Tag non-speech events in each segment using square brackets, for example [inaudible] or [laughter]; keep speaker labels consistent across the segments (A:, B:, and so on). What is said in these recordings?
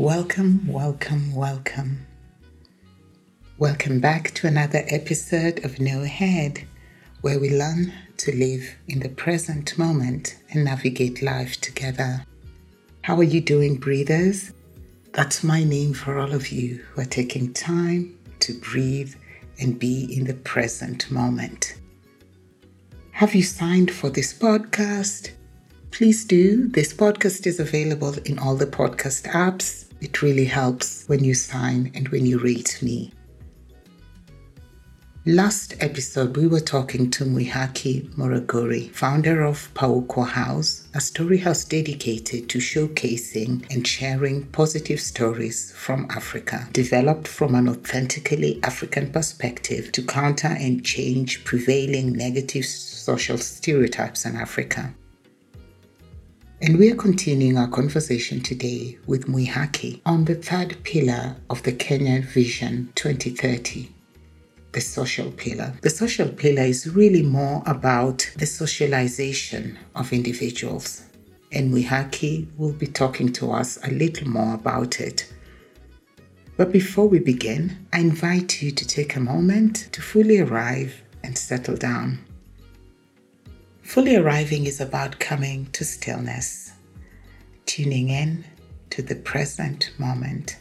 A: Welcome, welcome, welcome. Welcome back to another episode of No Head, where we learn to live in the present moment and navigate life together. How are you doing, breathers? That's my name for all of you who are taking time to breathe and be in the present moment. Have you signed for this podcast? Please do. This podcast is available in all the podcast apps. It really helps when you sign and when you rate me. Last episode, we were talking to Mwihaki Muraguri, founder of Paukwa House, a story house dedicated to showcasing and sharing positive stories from Africa, developed from an authentically African perspective to counter and change prevailing negative social stereotypes in Africa. And we are continuing our conversation today with Mwihaki on the third pillar of the Kenya Vision 2030 the social pillar. The social pillar is really more about the socialization of individuals. And Mwihaki will be talking to us a little more about it. But before we begin, I invite you to take a moment to fully arrive and settle down. Fully arriving is about coming to stillness, tuning in to the present moment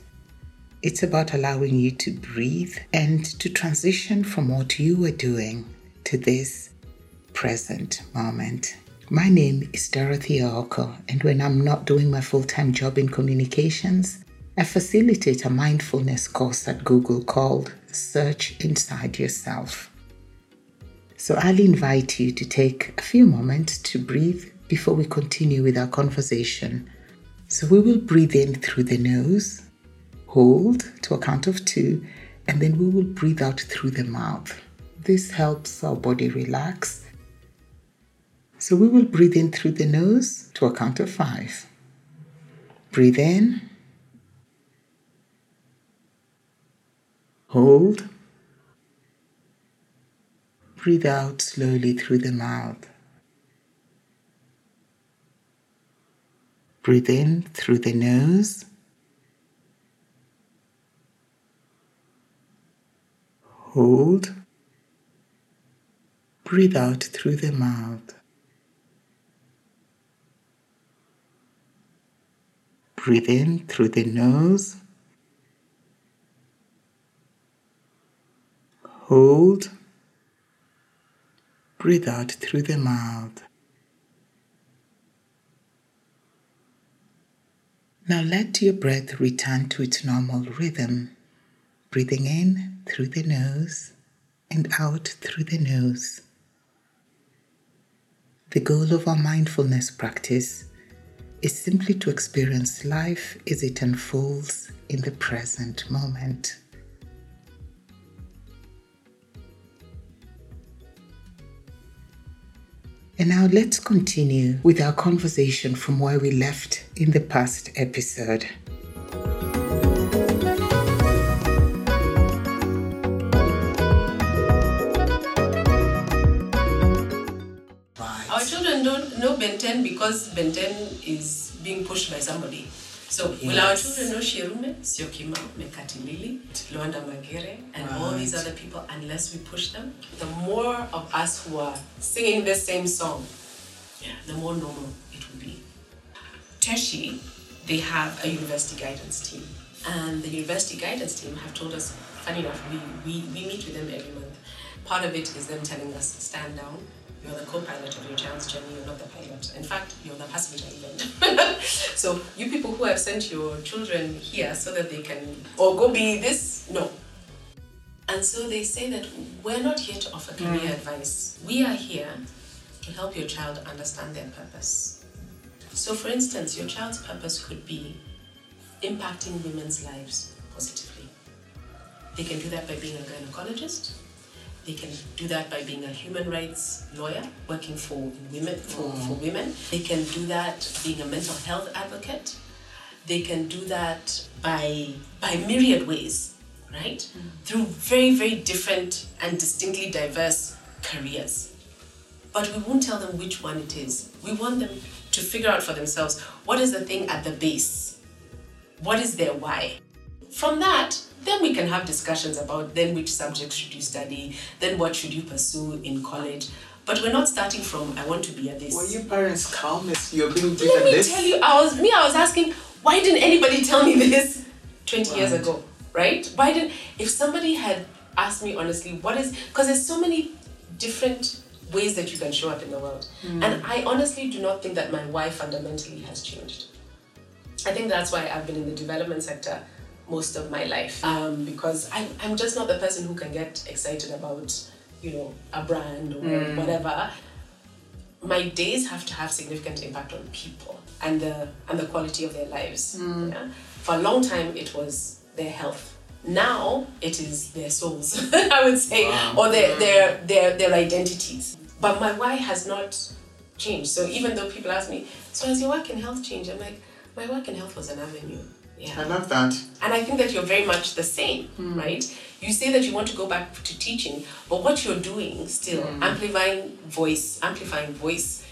A: it's about allowing you to breathe and to transition from what you were doing to this present moment. My name is Dorothy Aoko, and when I'm not doing my full time job in communications, I facilitate a mindfulness course at Google called Search Inside Yourself. So I'll invite you to take a few moments to breathe before we continue with our conversation. So we will breathe in through the nose hold to a count of two, and then we will breathe out through the mouth. This helps our body relax. So we will breathe in through the nose to a count of five. Breathe in. Hold. Breathe out slowly through the mouth. Breathe in through the nose. Hold. Breathe out through the mouth. Breathe in through the nose. Hold. Breathe out through the mouth. Now let your breath return to its normal rhythm breathing in through the nose and out through the nose. The goal of our mindfulness practice is simply to experience life as it unfolds in the present moment. And now let's continue with our conversation from where we left in the past episode.
B: Our children don't know Ben 10 because Ben 10 is being pushed by somebody. So yes. will our children know Sherume, Syokimau, Mekatilili, Luanda Magere, and right. all these other people unless we push them? The more of us who are singing the same song, yeah, the more normal it will be. TESHE, they have a university guidance team. And the university guidance team have told us, funny enough, we, we, we meet with them every month. Part of it is them telling us, stand down, you're the co-pilot of your child's journey, you're not the pilot. In fact, you're the passenger even. [laughs] so you people who have sent your children here so that they can or go be this, no. And so they say that we're not here to offer career mm. advice. We are here to help your child understand their purpose. So for instance, your child's purpose could be impacting women's lives positively. They can do that by being a gynecologist, they can do that by being a human rights lawyer, working for women for, mm. for women. They can do that being a mental health advocate. They can do that by by myriad ways, right? Mm. Through very, very different and distinctly diverse careers. But we won't tell them which one it is. We want them to figure out for themselves what is the thing at the base What is their why? From that, then we can have discussions about then which subjects should you study, then what should you pursue in college. But we're not starting from I want to be a this.
C: Were your parents calm as you're being given
B: Let me
C: this?
B: tell you, I was me. I was asking, why didn't anybody tell me this twenty years ago? Right? Why didn't? If somebody had asked me honestly, what is? Because there's so many different ways that you can show up in the world, hmm. and I honestly do not think that my why fundamentally has changed. I think that's why I've been in the development sector most of my life um, because I'm, I'm just not the person who can get excited about you know a brand or mm. whatever my days have to have significant impact on people and the and the quality of their lives. Mm. Yeah? For a long time, it was their health. Now it is their souls, [laughs] I would say, or their, mm. their their their identities. But my why has not changed. So even though people ask me, so has your work in health changed? I'm like, my work in health was an avenue. Yeah.
C: I love that.
B: And I think that you're very much the same, hmm. right? You say that you want to go back to teaching, but what you're doing still, hmm. amplifying voice, amplifying voice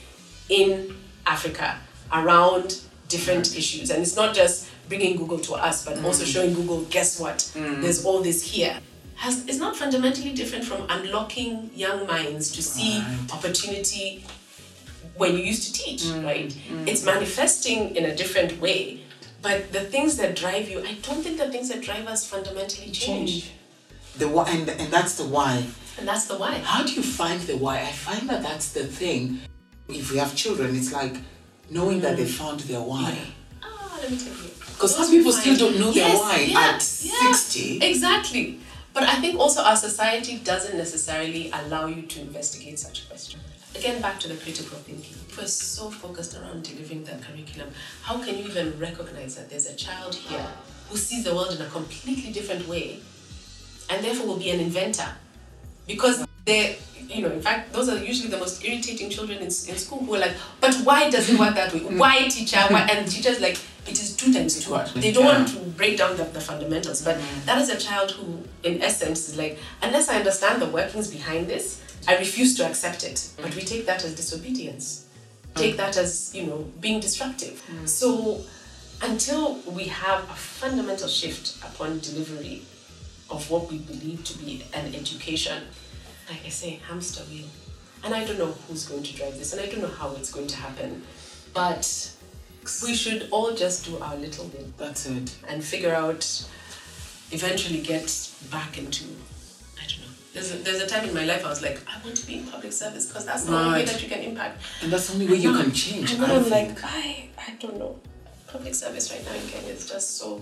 B: in Africa around different hmm. issues. And it's not just bringing Google to us, but also showing Google, guess what? There's all this here. Has, is not fundamentally different from unlocking young minds to see
C: Right.
B: opportunity when you used to teach, right? It's manifesting in a different way. But the things that drive you, I don't think the things that drive us fundamentally change.
C: The why, and, and that's the why.
B: And that's the why.
C: How do you find the why? I find that that's the thing. If we have children, it's like knowing that they found their why.
B: Ah, let me tell you.
C: Because some
B: Those who
C: people still don't know their why
B: yeah,
C: at
B: yeah,
C: 60.
B: Exactly. But I think also our society doesn't necessarily allow you to investigate such questions. Again, back to the critical thinking. We're so focused around delivering the curriculum, how can you even recognize that there's a child here who sees the world in a completely different way and therefore will be an inventor? Because they, you know, in fact, those are usually the most irritating children in, in school who are like, but why does it work that way? Mm. Why, teacher? Why? And teachers like, it is two times two. They don't want to break down the, the fundamentals. But mm. that is a child who, in essence, is like, unless I understand the workings behind this, I refuse to accept it. But we take that as disobedience. Take mm. that as, you know, being disruptive. Mm. So until we have a fundamental shift upon delivery of what we believe to be an education, like I say, hamster wheel. And I don't know who's going to drive this, and I don't know how it's going to happen. But we should all just do our little bit
C: That's it.
B: and figure out, eventually get back into, I don't know. There's a, there's a time in my life I was like, I want to be in public service because that's the only way that you can impact.
C: And that's the only way you can change.
B: And
C: I
B: I'm like, I, I don't know. Public service right now in Kenya is just so.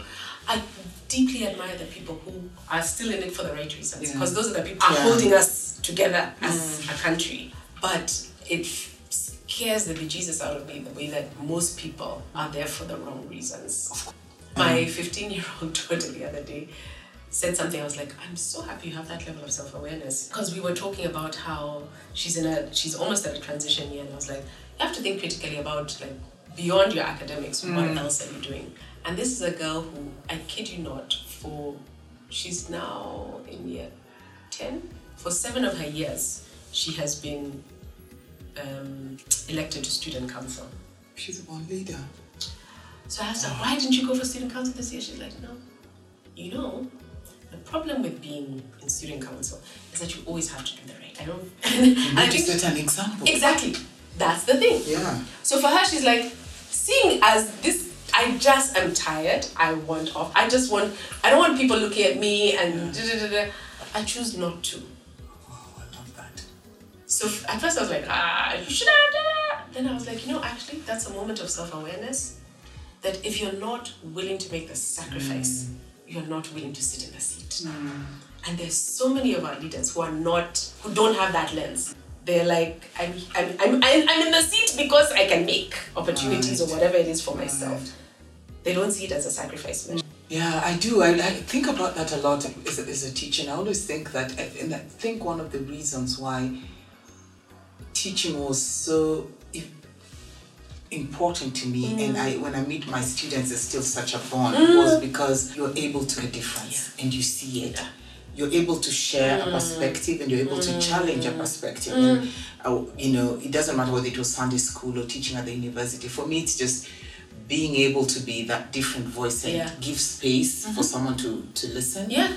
B: I deeply admire the people who are still in it for the right reasons
C: Yeah.
B: because those are the people who
C: Yeah.
B: are holding us together mm. as a country. But it scares the bejesus out of me the way that most people are there for the wrong reasons. My mm. 15 year old [laughs] daughter the other day said something. I was like, I'm so happy you have that level of self awareness because we were talking about how she's in a she's almost at a transition year, and I was like, you have to think critically about like beyond your academics, what else are you doing? And this is a girl who I kid you not for she's now in year ten. For seven of her years, she has been um, elected to student council.
C: She's a born leader.
B: So I asked her, why didn't you go for student council this year? She's like, no. You know, the problem with being in student council is that you always have to do the right. I don't. [laughs] I
C: need to
B: think
C: set an example.
B: exactly. That's the thing.
C: Yeah.
B: So for her, she's like, seeing as this, I just am tired. I want off. I just want. I don't want people looking at me and. Da, da, da, da. I choose not to.
C: Oh, I love that.
B: So at first I was like, ah, you should have done that. Then I was like, you know, actually, that's a moment of self awareness. That if you're not willing to make the sacrifice, you're not willing to sit in the seat. Hmm. And there's so many of our leaders who are not, who don't have that lens. They're like, I'm, I'm, I'm, I'm in the seat because I can make opportunities or whatever it is for myself. They don't see it as a sacrifice. measure.
C: Yeah, I do. I, I think about that a lot as a, as a teacher. And I always think that, and I think one of the reasons why teaching was so important to me, and mm. I when I meet my students, there's still such a bond, mm. was because you're able to make a difference and you see it. You're able to share a mm. perspective and you're able to challenge a perspective. And, uh, you know, it doesn't matter whether it was Sunday school or teaching at the university. For me, it's just
A: being able to be that different voice and
B: Yeah. Mm-hmm.
A: give space for mm-hmm. someone to, to listen.
B: Yeah.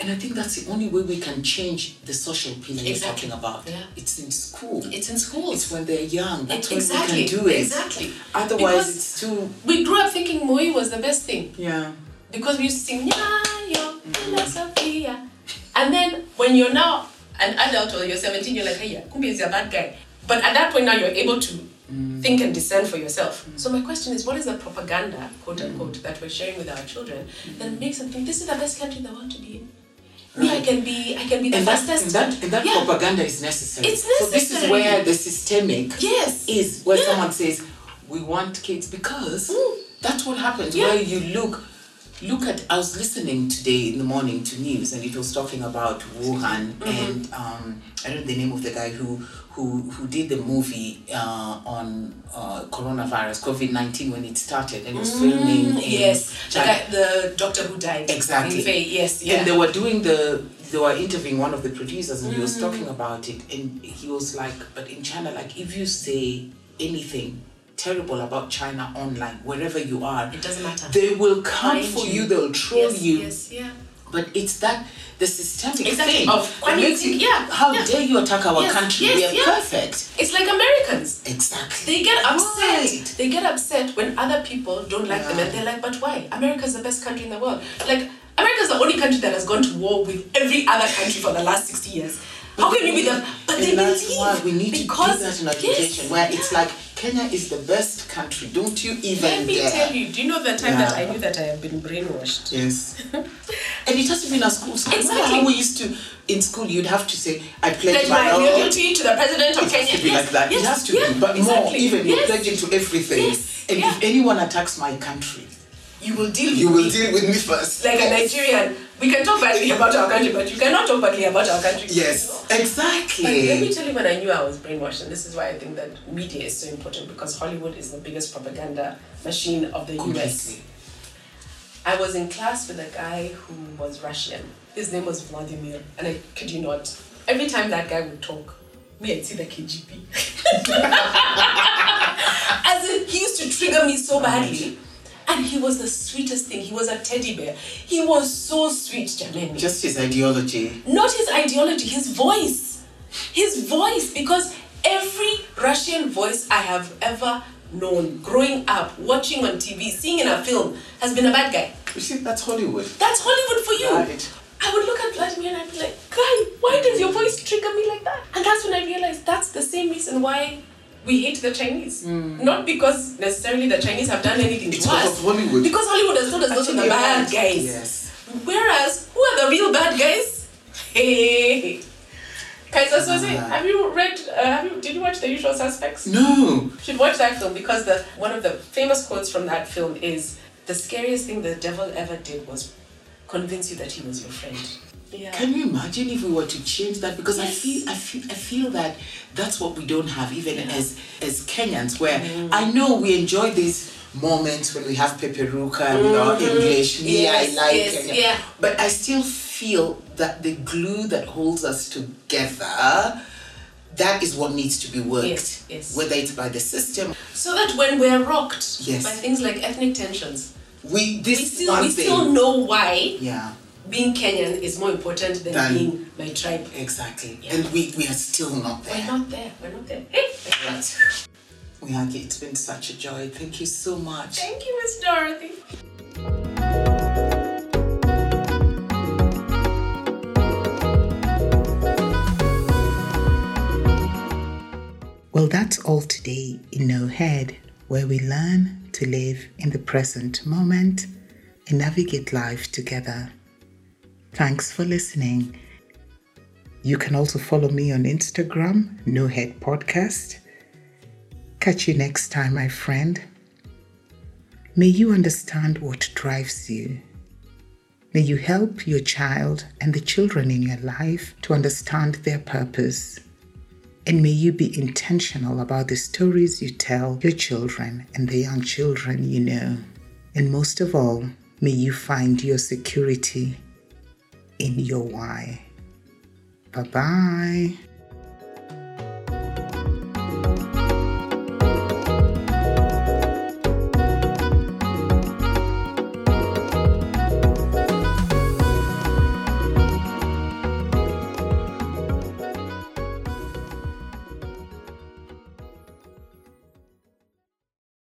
A: And I think that's the only way we can change the social pillar you're talking about.
B: Yeah.
A: It's in school.
B: It's in school.
A: It's when they're young. That's when
B: exactly.
A: we can do it.
B: Exactly.
A: Otherwise,
B: Because
A: it's too.
B: we grew up thinking Moi was the best thing.
A: Yeah.
B: because we used to sing Nyayo, Philosophia. And then when you're now an adult or you're 17, you're like, hey, yeah, Kumbi is a bad guy. But at that point now you're able to mm. think and discern for yourself. Mm. So my question is, what is the propaganda, quote unquote, that we're sharing with our children that makes them think this is the best country they want to be in? Me, I can be, I can be the
A: And that,
B: fastest.
A: and that, and that
B: yeah.
A: propaganda is necessary.
B: It's necessary.
A: So this is where the systemic
B: Yes.
A: is, where
B: Yeah.
A: someone says, we want kids because
B: Mm.
A: that's what happens.
B: Yeah.
A: Where you look, look at, I was listening today in the morning to news and it was talking about Wuhan
B: Mm-hmm.
A: and um, I don't know the name of the guy who, who, who did the movie uh, on uh, coronavirus, COVID 19 when it started and was filming. in
B: Mm, yes, the,
A: China.
B: guy, the doctor who died.
A: Exactly.
B: Faye, yes, yeah.
A: And they were doing the they were interviewing one of the producers and he
B: Mm.
A: was talking about it and he was like, but in China, like if you say anything terrible about China online, wherever you are,
B: it doesn't matter.
A: they will come
B: Find
A: for
B: you.
A: you, they'll troll
B: yes,
A: you.
B: Yes, yeah.
A: But it's that the systemic
B: Exactly.
A: thing.
B: Of
A: that
B: when you
A: makes
B: think-
A: you-
B: yeah,
A: How
B: yeah.
A: dare you attack our
B: Yes,
A: country?
B: yes,
A: we are
B: yeah.
A: perfect.
B: It's like Americans.
A: Exactly.
B: They get upset.
A: Right.
B: They get upset when other people don't like them, and they're like, "But why? America's the best country in the world. Like, America's the only country that has gone to war with every other country for the last sixty years. How can you be the? But they believe
A: why we need
B: because
A: to do that in
B: yes,
A: education, where it's like Kenya is the best country. Don't you even
B: Let me
A: dare.
B: tell you. Do you know the time that I knew that I have been brainwashed?
A: Yes. [laughs] and it has to be in our school.
B: Exactly.
A: how we used to in school you'd have to say, I pledge
B: Pledge
A: my
B: loyalty to the president of
A: It
B: Kenya.
A: has to be
B: yes,
A: like that.
B: Yes,
A: it has to
B: yeah,
A: be. But more,
B: exactly.
A: even you're
B: yes.
A: pledging to everything.
B: Yes,
A: And
B: yeah.
A: if anyone attacks my country,
B: You will deal.
A: you
B: with
A: will
B: me.
A: deal with me first.
B: like a Nigerian. We can talk badly about our country, but you cannot talk badly about our country.
A: Yes,
B: But let me tell you when I knew I was brainwashed, and this is why I think that media is so important because Hollywood is the biggest propaganda machine of the US. I was in class with a guy who was Russian. His name was Vladimir, and I could you not, every time that guy would talk, me, I'd see the KGB. [laughs] As in, he used to trigger me so badly. And he was the sweetest thing. He was a teddy bear. He was so sweet, Jameni
A: Just his ideology.
B: not his ideology, his voice. His voice, because every Russian voice I have ever known growing up, watching on TV, seeing in a film, has been a bad guy.
A: You see, that's Hollywood.
B: That's Hollywood for you.
A: Right.
B: I would look at Vladimir and I'd be like, guy, why does your voice trigger me like that? And that's when I realized that's the same reason why we hate the Chinese. Not because necessarily the Chinese have done anything
A: It's
B: to
A: because
B: us.
A: of Hollywood.
B: Because Hollywood has told us those are the
A: Actually,
B: bad
A: right.
B: guys.
A: Yes.
B: Whereas, who are the real bad guys? Hey, Keyser Soze,
A: Ah.
B: have you read? Uh, have you? Did you watch The Usual Suspects?
A: No.
B: You should watch that film because the one of the famous quotes from that film is the scariest thing the devil ever did was convince you that he was your friend. Yeah.
A: Can you imagine if we were to change that? Because I feel, I feel, I feel that that's what we don't have, even as as Kenyans. Where mm. I know we enjoy these moments when we have peperuka with our mm-hmm. English. Me,
B: Yes,
A: I like
B: yes,
A: Kenya.
B: yeah.
A: But I still feel that the glue that holds us together. That is what needs to be worked.
B: Yes, yes.
A: Whether it's by the system,
B: so that when we're rocked
A: Yes.
B: by things like ethnic tensions,
A: we this
B: we still we still know why
A: yeah,
B: being Kenyan is more important than
A: Than-
B: being my tribe.
A: exactly.
B: Yeah.
A: And we we are still not there.
B: We're not there. We're not there. Hey.
A: Right. Mwihaki, it's been such a joy. Thank you so much.
B: Thank you, Miss Dorothy.
D: Well, that's all today in No Head, where we learn to live in the present moment and navigate life together. Thanks for listening. You can also follow me on Instagram, No Head Podcast. Catch you next time, my friend. May you understand what drives you. May you help your child and the children in your life to understand their purpose. And may you be intentional about the stories you tell your children and the young children you know. And most of all, may you find your security in your why. Bye bye.